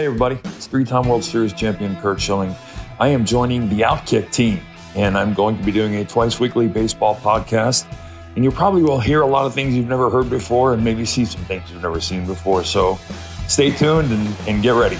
Hey, everybody. It's three time World Series champion Curt Schilling. I am joining the OutKick team, and I'm going to be doing a twice weekly baseball podcast. And you probably will hear a lot of things you've never heard before and maybe see some things you've never seen before. So stay tuned and, and get ready.